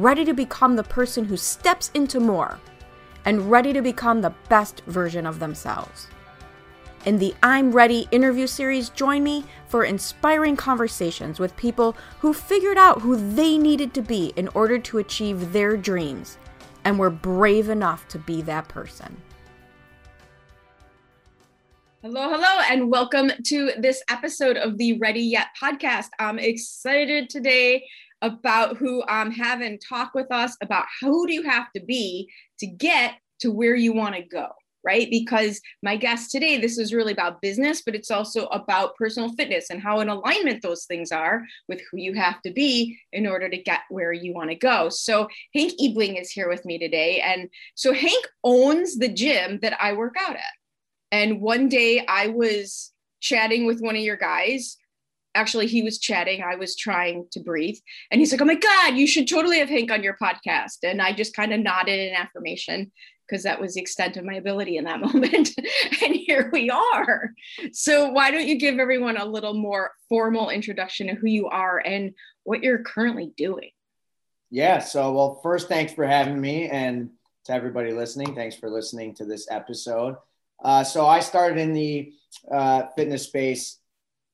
ready to become the person who steps into more, and ready to become the best version of themselves. In the I'm Ready interview series, join me for inspiring conversations with people who figured out who they needed to be in order to achieve their dreams and were brave enough to be that person. Hello, hello, and welcome to this episode of the Ready Yet podcast. I'm excited today about who um, I'm having talk with us about who do you have to be to get to where you want to go right? Because my guest today, this is really about business, but it's also about personal fitness and how in alignment those things are with who you have to be in order to get where you want to go. So Hank Ebling is here with me today. And so Hank owns the gym that I work out at. And one day I was chatting with one of your guys actually he was chatting i was trying to breathe and he's like oh my god you should totally have hank on your podcast and i just kind of nodded in affirmation because that was the extent of my ability in that moment. and here we are. So, why don't you give everyone a little more formal introduction of who you are and what you're currently doing? Yeah. So, well, first, thanks for having me. And to everybody listening, thanks for listening to this episode. Uh, so, I started in the uh, fitness space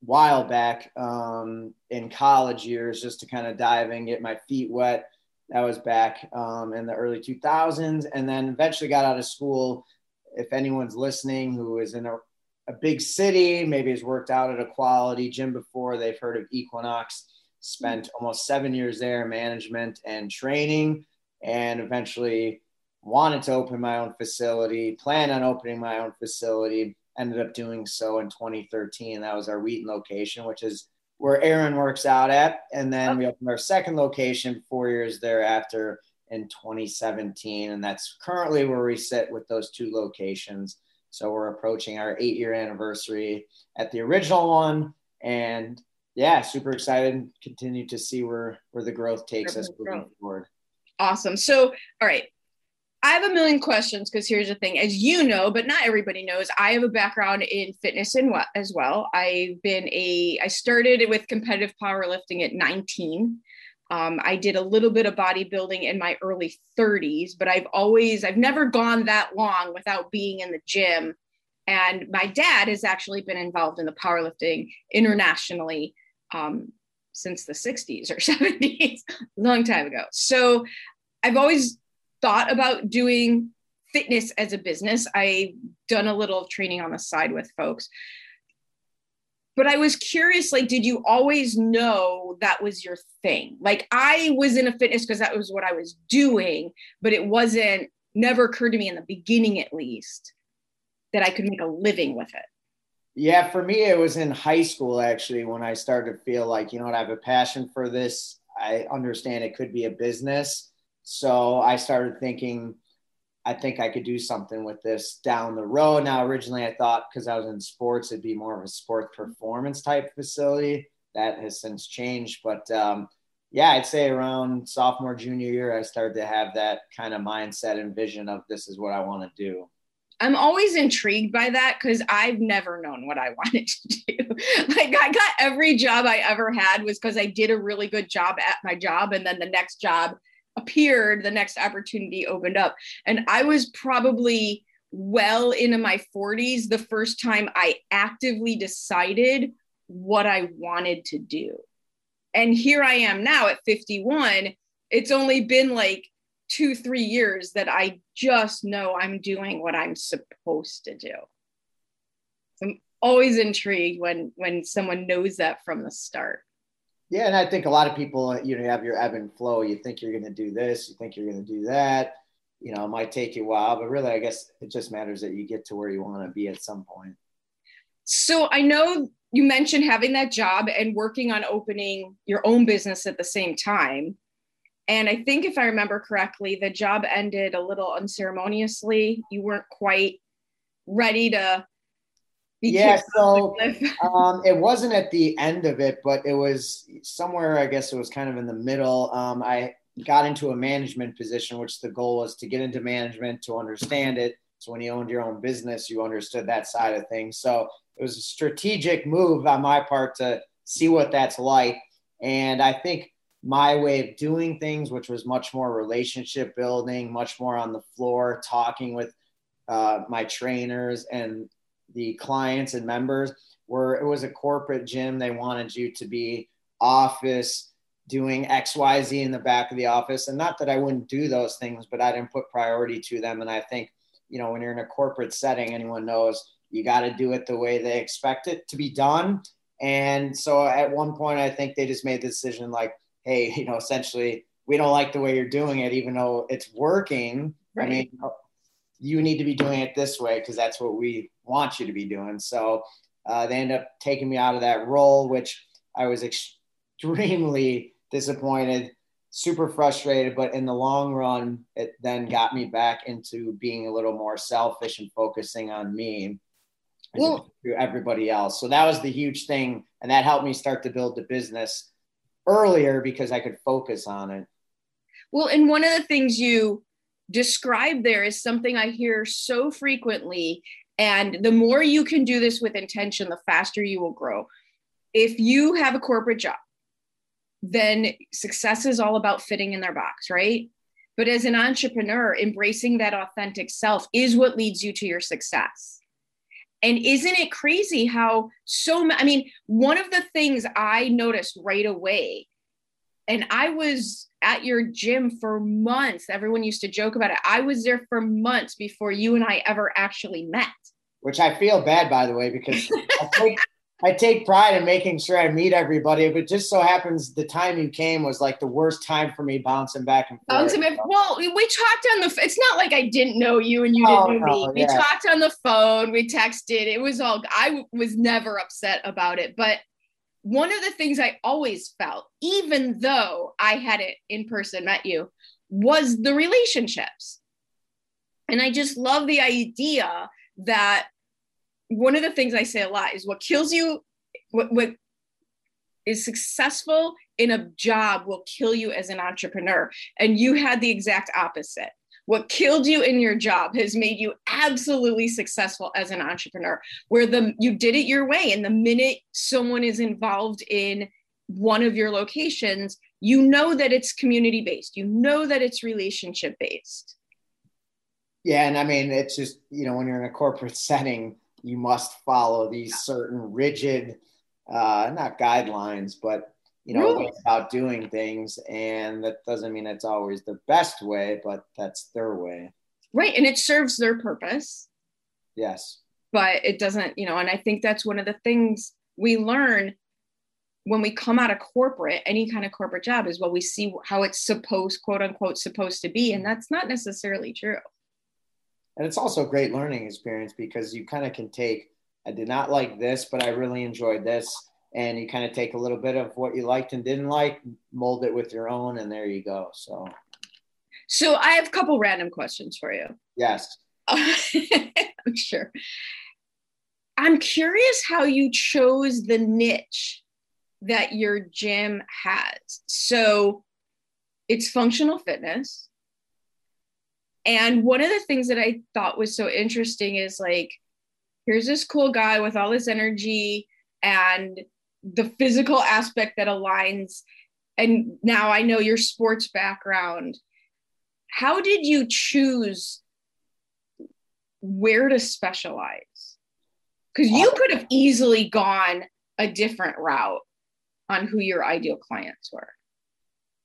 while back um, in college years just to kind of dive in, get my feet wet that was back um, in the early 2000s. And then eventually got out of school. If anyone's listening who is in a, a big city, maybe has worked out at a quality gym before, they've heard of Equinox. Spent almost seven years there, management and training, and eventually wanted to open my own facility, planned on opening my own facility, ended up doing so in 2013. That was our Wheaton location, which is where Erin works out at. And then okay. we opened our second location four years thereafter in 2017. And that's currently where we sit with those two locations. So we're approaching our eight year anniversary at the original one. And yeah, super excited. And continue to see where where the growth takes us moving forward. Awesome. So, all right, I have a million questions because here's the thing, as you know, but not everybody knows, I have a background in fitness and what as well. I've been a, I started with competitive powerlifting at 19. Um, I did a little bit of bodybuilding in my early 30s, but I've always, I've never gone that long without being in the gym. And my dad has actually been involved in the powerlifting internationally um, since the 60s or 70s, long time ago. So I've always thought about doing fitness as a business. I've done a little training on the side with folks. But I was curious like, did you always know that was your thing? Like, I was in a fitness because that was what I was doing, but it wasn't, never occurred to me in the beginning at least that I could make a living with it. Yeah, for me, it was in high school actually when I started to feel like, you know what, I have a passion for this. I understand it could be a business. So I started thinking, I think I could do something with this down the road. Now, originally I thought because I was in sports, it'd be more of a sports performance type facility. That has since changed. But um, yeah, I'd say around sophomore, junior year, I started to have that kind of mindset and vision of this is what I want to do. I'm always intrigued by that because I've never known what I wanted to do. like I got every job I ever had was because I did a really good job at my job, and then the next job appeared, the next opportunity opened up. And I was probably well into my 40s the first time I actively decided what I wanted to do. And here I am now at 51. It's only been like two, three years that I just know I'm doing what I'm supposed to do. I'm always intrigued when when someone knows that from the start. Yeah, and I think a lot of people, uh, you know, you have your ebb and flow. You think you're going to do this, you think you're going to do that. You know, it might take you a while, but really, I guess it just matters that you get to where you want to be at some point. So I know you mentioned having that job and working on opening your own business at the same time. And I think if I remember correctly, the job ended a little unceremoniously. You weren't quite ready to yeah so um, it wasn't at the end of it but it was somewhere i guess it was kind of in the middle. Um, i got into a management position which the goal was to get into management to understand it. So when you owned your own business you understood that side of things. So it was a strategic move on my part to see what that's like. And i think my way of doing things which was much more relationship building much more on the floor talking with uh, my trainers and the clients and members where it was a corporate gym. They wanted you to be office doing XYZ in the back of the office. And not that I wouldn't do those things, but I didn't put priority to them. And I think, you know, when you're in a corporate setting, anyone knows you got to do it the way they expect it to be done. And so at one point, I think they just made the decision like, hey, you know, essentially, we don't like the way you're doing it, even though it's working. Right. I mean, you need to be doing it this way because that's what we want you to be doing. So uh, they end up taking me out of that role, which I was extremely disappointed, super frustrated. But in the long run, it then got me back into being a little more selfish and focusing on me well, to everybody else. So that was the huge thing. And that helped me start to build the business earlier because I could focus on it. Well, and one of the things you described there is something I hear so frequently. And the more you can do this with intention, the faster you will grow. If you have a corporate job, then success is all about fitting in their box, right? But as an entrepreneur, embracing that authentic self is what leads you to your success. And isn't it crazy how so, I mean, one of the things I noticed right away and I was at your gym for months. Everyone used to joke about it. I was there for months before you and I ever actually met. Which I feel bad, by the way, because I, take, I take pride in making sure I meet everybody. But just so happens the time you came was like the worst time for me bouncing back and forth. Bouncing back. Well, we talked on the. It's not like I didn't know you and you oh, didn't know no, me. We talked on the phone. We texted. It was all. I was never upset about it, but one of the things I always felt, even though I had it in person, met you, was the relationships. And I just love the idea that one of the things I say a lot is what kills you, what, what is successful in a job will kill you as an entrepreneur. And you had the exact opposite what killed you in your job has made you absolutely successful as an entrepreneur where the you did it your way. And the minute someone is involved in one of your locations you know that it's community based you know that it's relationship based yeah and i mean it's just you know when you're in a corporate setting you must follow these certain rigid uh not guidelines but you know, really? about doing things. And that doesn't mean it's always the best way, but that's their way. Right. And it serves their purpose. Yes. But it doesn't, you know, and I think that's one of the things we learn when we come out of corporate, any kind of corporate job is well, we see how it's supposed, quote unquote, supposed to be. And that's not necessarily true. And it's also a great learning experience because you kind of can take, I did not like this, but I really enjoyed this and you kind of take a little bit of what you liked and didn't like, mold it with your own, and there you go. So, so I have a couple random questions for you. Yes, I'm sure. I'm curious how you chose the niche that your gym has. So, it's functional fitness. And one of the things that I thought was so interesting is like, here's this cool guy with all this energy and the physical aspect that aligns. And now i know your sports background. How did you choose where to specialize? Because you could have easily gone a different route on who your ideal clients were.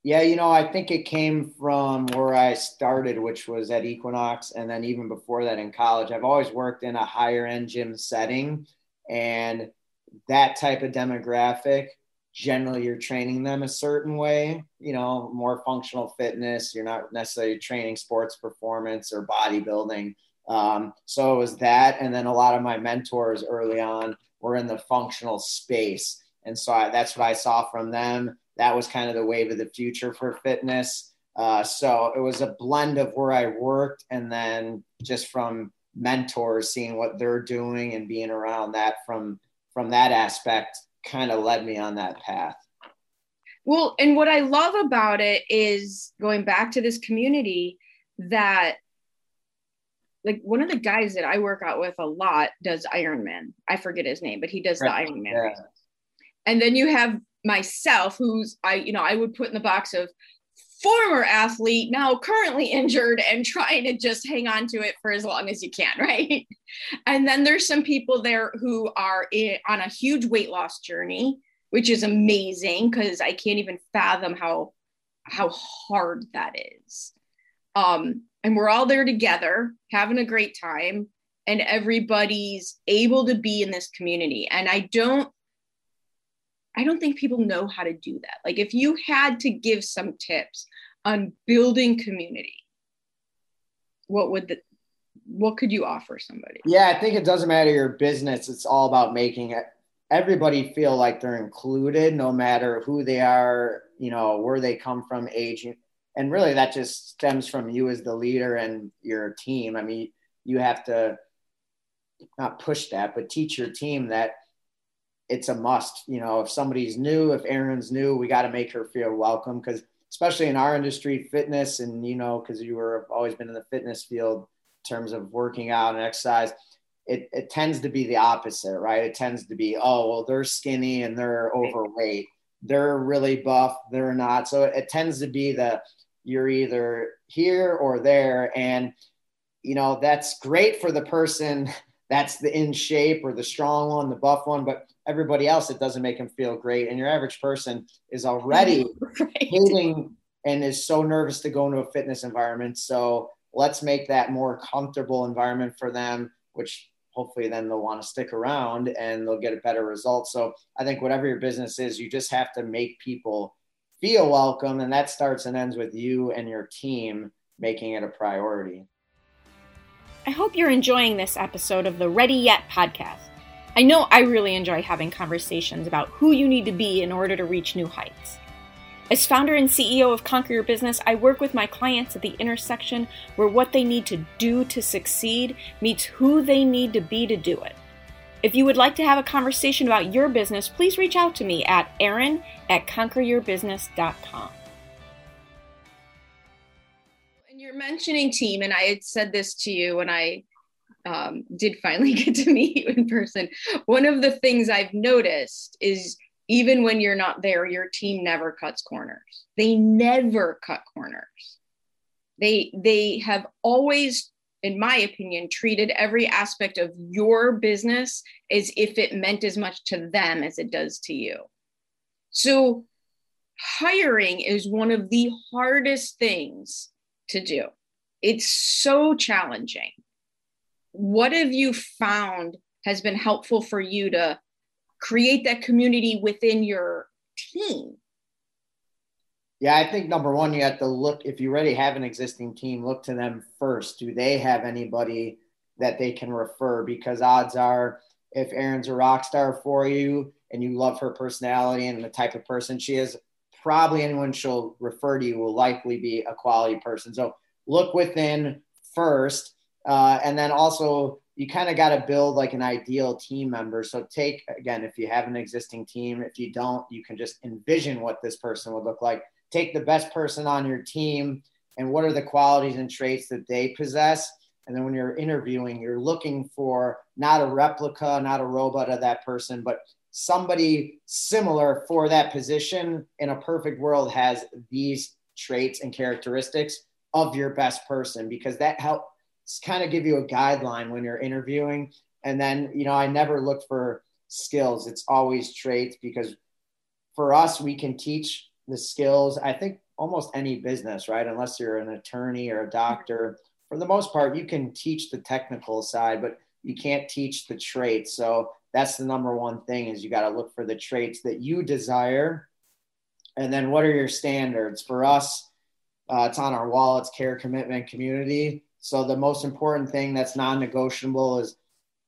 Yeah you know i think it came from where i started which was at equinox. And then even before that in college i've always worked in a higher end gym setting. And that type of demographic generally you're training them a certain way you know more functional fitness. You're not necessarily training sports performance or bodybuilding. Um, so it was that and then a lot of my mentors early on were in the functional space. And so I, that's what i saw from them. That was kind of the wave of the future for fitness. Uh, so it was a blend of where I worked and then just from mentors, seeing what they're doing and being around that from from that aspect kind of led me on that path. Well, and what I love about it is going back to this community that like one of the guys that I work out with a lot does Ironman. I forget his name, but he does right. the Ironman. Yeah. And then you have myself, who's I, you know, I would put in the box of former athlete, now currently injured, and trying to just hang on to it for as long as you can, right? And then there's some people there who are in, on a huge weight loss journey, which is amazing because I can't even fathom how how hard that is. Um, and we're all there together, having a great time, and everybody's able to be in this community. And I don't I don't think people know how to do that. Like if you had to give some tips on building community, what would the what could you offer somebody? Yeah, I think it doesn't matter your business. It's all about making it everybody feel like they're included no matter who they are, you know, where they come from, age. And really that just stems from you as the leader and your team. I mean, you have to not push that, but teach your team that it's a must. You know, if somebody's new, if Erin's new, we got to make her feel welcome because especially in our industry, fitness, and you know, because you were always been in the fitness field in terms of working out and exercise, it, it tends to be the opposite, right? It tends to be, oh, well, they're skinny and they're overweight. They're really buff, they're not. So it, it tends to be that you're either here or there. And, you know, that's great for the person that's the in shape or the strong one, the buff one, but everybody else, it doesn't make them feel great. And your average person is already right. hating and is so nervous to go into a fitness environment. So let's make that more comfortable environment for them, which hopefully then they'll want to stick around and they'll get a better result. So I think whatever your business is, you just have to make people feel welcome. And that starts and ends with you and your team making it a priority. I hope you're enjoying this episode of the Ready Yet podcast. I know I really enjoy having conversations about who you need to be in order to reach new heights. As founder and CEO of Conquer Your Business, I work with my clients at the intersection where what they need to do to succeed meets who they need to be to do it. If you would like to have a conversation about your business, please reach out to me at erin at conqueryourbusiness.com you're mentioning team, and I had said this to you when I um, did finally get to meet you in person. One of the things I've noticed is even when you're not there, your team never cuts corners. They never cut corners. They they have always, in my opinion, treated every aspect of your business as if it meant as much to them as it does to you. So hiring is one of the hardest things to do. It's so challenging. What have you found has been helpful for you to create that community within your team? Yeah, I think number one, you have to look, if you already have an existing team, look to them first. Do they have anybody that they can refer? Because odds are, if Erin's a rock star for you and you love her personality and the type of person she is, probably anyone she'll refer to you will likely be a quality person. So look within first. Uh, and then also, you kind of got to build like an ideal team member. So take, again, if you have an existing team, if you don't, you can just envision what this person would look like. Take the best person on your team and what are the qualities and traits that they possess. And then when you're interviewing, you're looking for not a replica, not a robot of that person, but somebody similar for that position in a perfect world has these traits and characteristics of your best person because that helps kind of give you a guideline when you're interviewing. And then, you know, I never look for skills, it's always traits because for us, we can teach the skills. I think almost any business, right? Unless you're an attorney or a doctor, for the most part, you can teach the technical side, but you can't teach the traits. So that's the number one thing is you got to look for the traits that you desire and then what are your standards for us uh, it's on our wall it's care commitment community so the most important thing that's non-negotiable is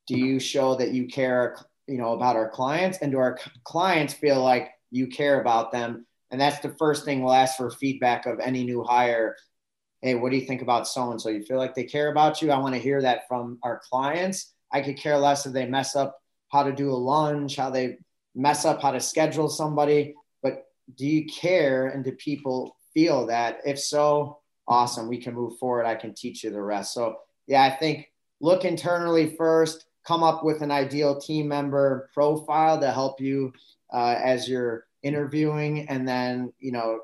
do you show that you care you know about our clients and do our clients feel like you care about them And that's the first thing we'll ask for feedback of any new hire. Hey, what do you think about so and so? You feel like they care about you? I want to hear that from our clients. I could care less if they mess up how to do a lunch, how they mess up how to schedule somebody. But do you care and do people feel that? If so, awesome, we can move forward. I can teach you the rest. So, yeah, I think look internally first, come up with an ideal team member profile to help you uh, as you're interviewing, and then, you know,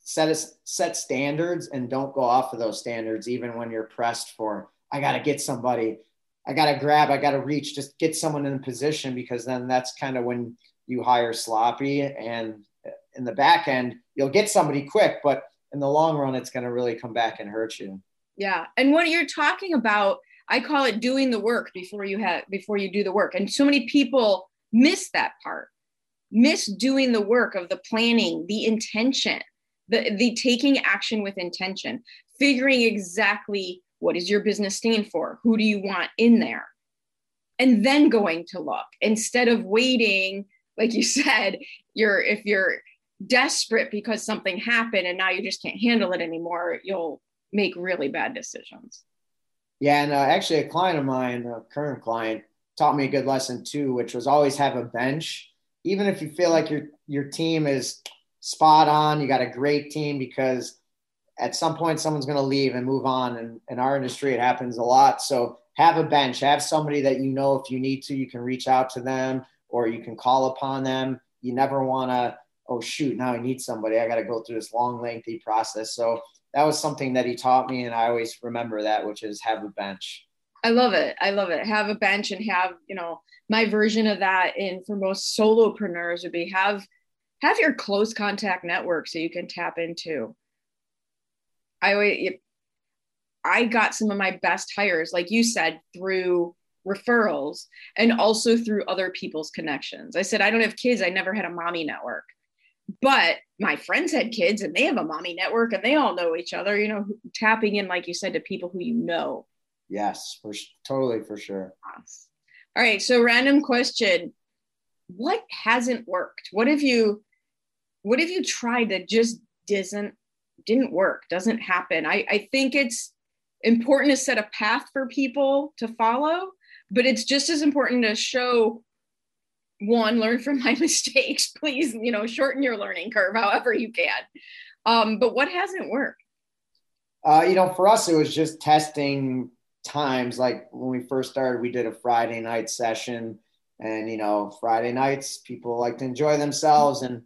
set a, set standards and don't go off of those standards even when you're pressed for I got to get somebody I got to grab I got to reach just get someone in a position because then that's kind of when you hire sloppy and in the back end you'll get somebody quick but in the long run, it's going to really come back and hurt you. Yeah. And what you're talking about, I call it doing the work before you have before you do the work. And so many people miss that part, miss doing the work of the planning, the intention, the, the taking action with intention, figuring exactly what is your business stand for? Who do you want in there? And then going to look instead of waiting, like you said, you're if you're desperate because something happened and now you just can't handle it anymore, you'll make really bad decisions. Yeah, and uh, actually, a client of mine, a current client, taught me a good lesson too, which was always have a bench, even if you feel like your your team is spot on. You got a great team because at some point someone's going to leave and move on, and in our industry it happens a lot. So have a bench, have somebody that you know if you need to, you can reach out to them or you can call upon them. You never want to oh shoot, now I need somebody. I got to go through this long, lengthy process. So that was something that he taught me, and I always remember that, which is have a bench. I love it. I love it. Have a bench and have you know my version of that. In for most solopreneurs would be have have your close contact network so you can tap into. I always I got some of my best hires, like you said, through referrals and also through other people's connections. I said, I don't have kids. I never had a mommy network. But my friends had kids and they have a mommy network and they all know each other you know tapping in like you said to people who you know. Yes for totally for sure. All right so random question. What hasn't worked? What have you what have you tried that just doesn't didn't work doesn't happen. I i think it's important to set a path for people to follow but it's just as important to show one learn from my mistakes please you know shorten your learning curve however you can. Um, but what hasn't worked? Uh, you know for us it was just testing times. Like when we first started we did a friday night session and you know friday nights people like to enjoy themselves and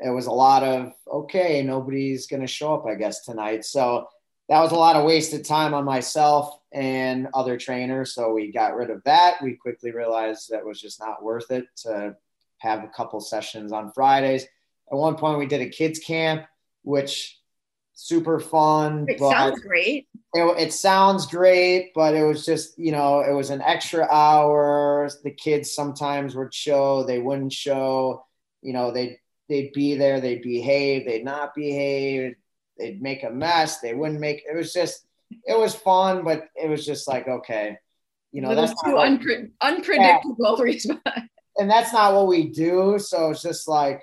it was a lot of okay nobody's going to show up i guess tonight so that was a lot of wasted time on myself and other trainers. So we got rid of that. We quickly realized that was just not worth it to have a couple sessions on Fridays. At one point, we did a kids camp, which super fun. It sounds great. It, it sounds great, but it was just you know it was an extra hour. The kids sometimes would show, they wouldn't show. You know they they'd be there, they'd behave, they'd not behave they'd make a mess. They wouldn't make. It was just. It was fun, but it was just like okay, you know, that's too unpre- unpredictable. Yeah. and that's not what we do. So it's just like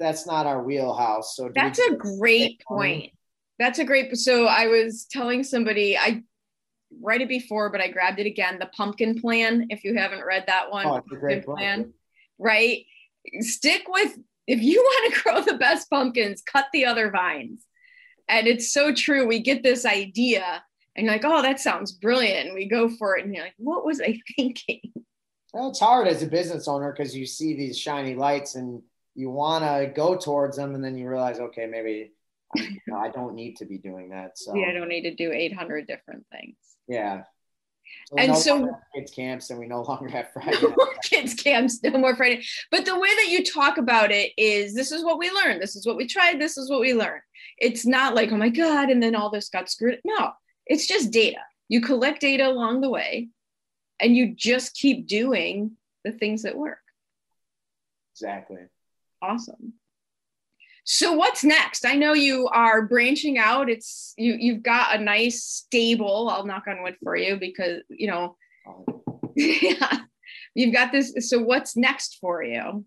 that's not our wheelhouse. So that's a great point. That's a great. So I was telling somebody I read it before, but I grabbed it again. The pumpkin plan. If you haven't read that one, oh, great plan. Right. Stick with if you want to grow the best pumpkins, cut the other vines. And it's so true. We get this idea and you're like, oh, that sounds brilliant. And we go for it. And you're like, what was I thinking? Well, it's hard as a business owner because you see these shiny lights and you want to go towards them. And then you realize, okay, maybe I don't need to be doing that. So yeah, I don't need to do 800 different things. Yeah. So and so kids camps and we no longer have Friday. No more kids camps, no more Friday. But the way that you talk about it is this is what we learned. This is what we tried. This is what we learned. It's not like, oh my God, and then all this got screwed. No, it's just data. You collect data along the way and you just keep doing the things that work. Exactly. Awesome. So what's next? I know you are branching out. It's you you've got a nice stable. I'll knock on wood for you because you know yeah, you've got this. So what's next for you?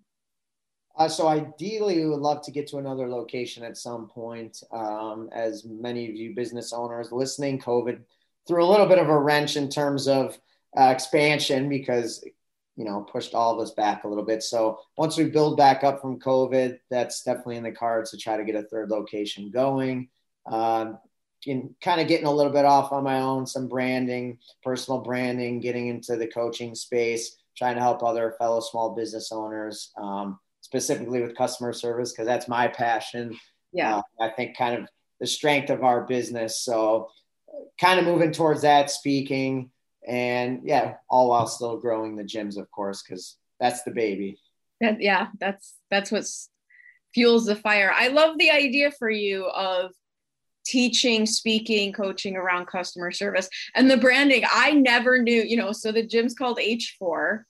Uh, so ideally, we would love to get to another location at some point. Um, as many of you business owners listening, COVID threw a little bit of a wrench in terms of uh, expansion because you know pushed all of us back a little bit. So once we build back up from COVID, that's definitely in the cards to try to get a third location going. Um, in kind of getting a little bit off on my own, some branding, personal branding, getting into the coaching space, trying to help other fellow small business owners. Um, specifically with customer service because that's my passion. Yeah. Uh, I think kind of the strength of our business. So kind of moving towards that speaking and yeah, all while still growing the gyms, of course, because that's the baby. That, yeah, that's that's what fuels the fire. I love the idea for you of teaching, speaking, coaching around customer service and the branding. I never knew, you know, so the gym's called H4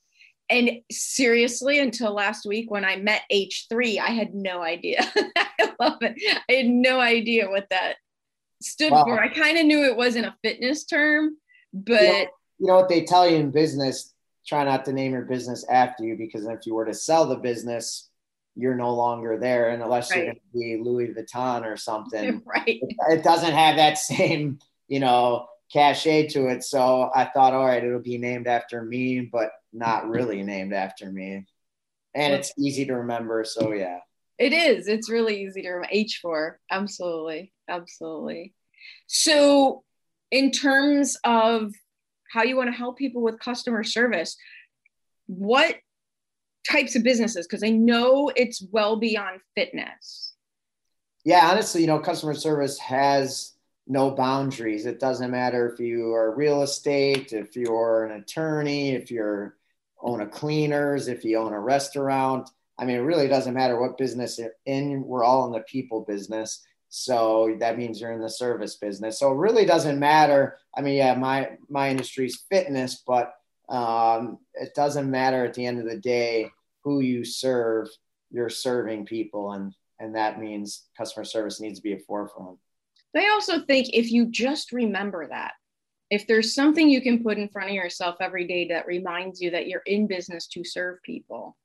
and seriously until last week when i met h3 i had no idea i love it i had no idea what that stood wow. for i kind of knew it wasn't a fitness term but know, you know, what they tell you in business try not to name your business after you because if you were to sell the business you're no longer there and unless right. you're going to be louis vuitton or something right it, it doesn't have that same you know cachet to it so i thought all right it'll be named after me but not really named after me. And it's easy to remember. So, yeah. It is. It's really easy to remember. H4. Absolutely. Absolutely. So, in terms of how you want to help people with customer service, what types of businesses? Because I know it's well beyond fitness. Yeah, honestly, you know, customer service has no boundaries. It doesn't matter if you are real estate, if you're an attorney, if you're own a cleaners, if you own a restaurant. I mean, it really doesn't matter what business you're in. We're all in the people business. So that means you're in the service business. So it really doesn't matter. I mean, yeah, my my industry is fitness, but um, it doesn't matter at the end of the day who you serve. You're serving people, and and that means customer service needs to be a forefront. I also think if you just remember that, if there's something you can put in front of yourself every day that reminds you that you're in business to serve people.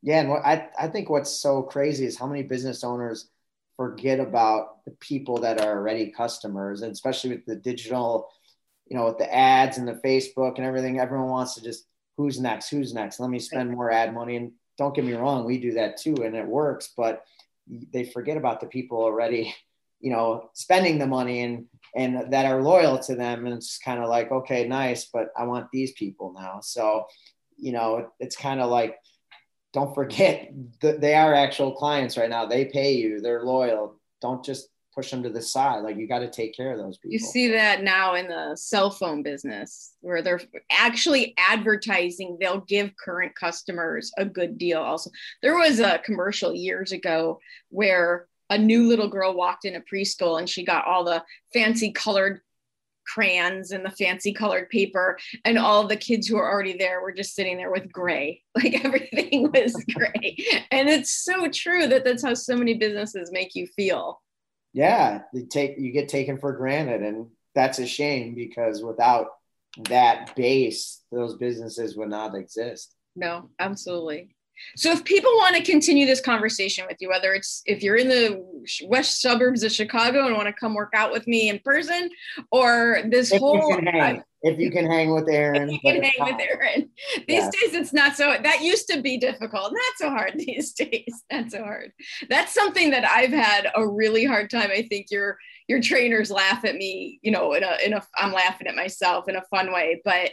Yeah, and what I, I think what's so crazy is how many business owners forget about the people that are already customers, and especially with the digital, you know, with the ads and the Facebook and everything. Everyone wants to just who's next, who's next. Let me spend more ad money. And don't get me wrong, we do that too, and it works. But they forget about the people already, you know, spending the money and and that are loyal to them. And it's kind of like, okay, nice, but I want these people now. So, you know, it's kind of like, don't forget that they are actual clients right now. They pay you, they're loyal. Don't just push them to the side. Like you got to take care of those people. You see that now in the cell phone business where they're actually advertising, they'll give current customers a good deal. Also, there was a commercial years ago where a new little girl walked in a preschool and she got all the fancy colored crayons and the fancy colored paper and all the kids who are already there were just sitting there with gray. Like everything was gray. And it's so true that that's how so many businesses make you feel. Yeah they take you get taken for granted and that's a shame because without that base those businesses would not exist. No absolutely so if people want to continue this conversation with you, whether it's if you're in the west suburbs of Chicago and want to come work out with me in person, or this if whole you hang, if you can hang with Erin, you can hang with Aaron. These yeah. days it's not so that used to be difficult. Not so hard these days. Not so hard. That's something that I've had a really hard time. I think your your trainers laugh at me, you know, in a in a I'm laughing at myself in a fun way, but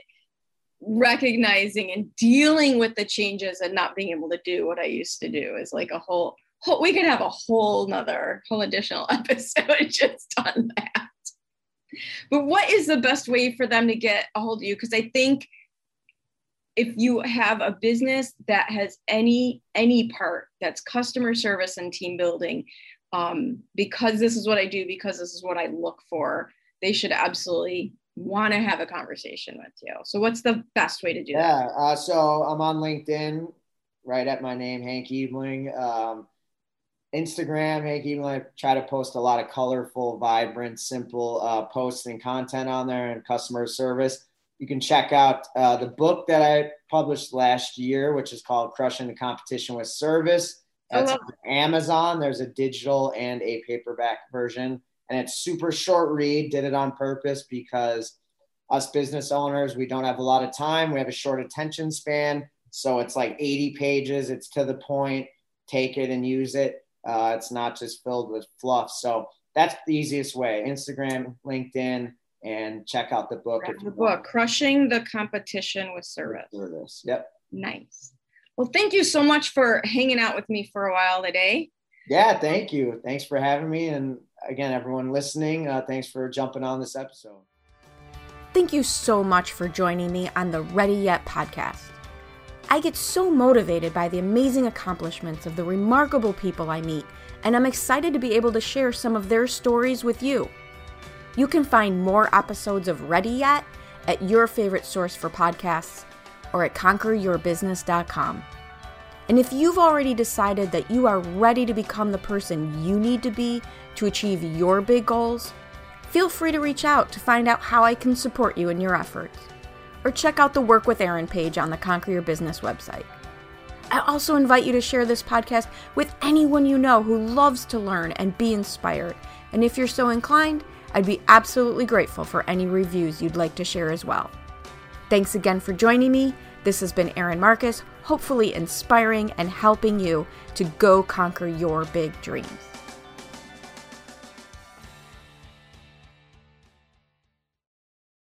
recognizing and dealing with the changes and not being able to do what I used to do is like a whole, whole we could have a whole nother whole additional episode just on that. But what is the best way for them to get a hold of you? Because I think if you have a business that has any any part that's customer service and team building, um, because this is what I do, because this is what I look for, they should absolutely want to have a conversation with you. So, what's the best way to do yeah, that? Yeah. Uh, so, I'm on LinkedIn, right at my name, Hank Ebeling. Um, Instagram, Hank Ebeling. I try to post a lot of colorful, vibrant, simple uh, posts and content on there and customer service. you can check out uh, the book that I published last year, which is called Crushing the Competition with Service. That's on Amazon. There's a digital and a paperback version, and it's super short read. Did it on purpose because us business owners, we don't have a lot of time. We have a short attention span. So it's like 80 pages. It's to the point. Take it and use it. Uh, it's not just filled with fluff. So that's the easiest way. Instagram, LinkedIn, and check out the book. the book, Crushing the Competition with Service. Service. Yep. Nice. Well, thank you so much for hanging out with me for a while today. Yeah, thank you. Thanks for having me. And again, everyone listening, uh, thanks for jumping on this episode. Thank you so much for joining me on the Ready Yet podcast. I get so motivated by the amazing accomplishments of the remarkable people I meet, and I'm excited to be able to share some of their stories with you. You can find more episodes of Ready Yet at your favorite source for podcasts or at conqueryourbusiness.com. And if you've already decided that you are ready to become the person you need to be to achieve your big goals, feel free to reach out to find out how I can support you in your efforts. Or check out the Work with Erin page on the Conquer Your Business website. I also invite you to share this podcast with anyone you know who loves to learn and be inspired. And if you're so inclined, I'd be absolutely grateful for any reviews you'd like to share as well. Thanks again for joining me. This has been Erin Marcus, hopefully inspiring and helping you to go conquer your big dreams.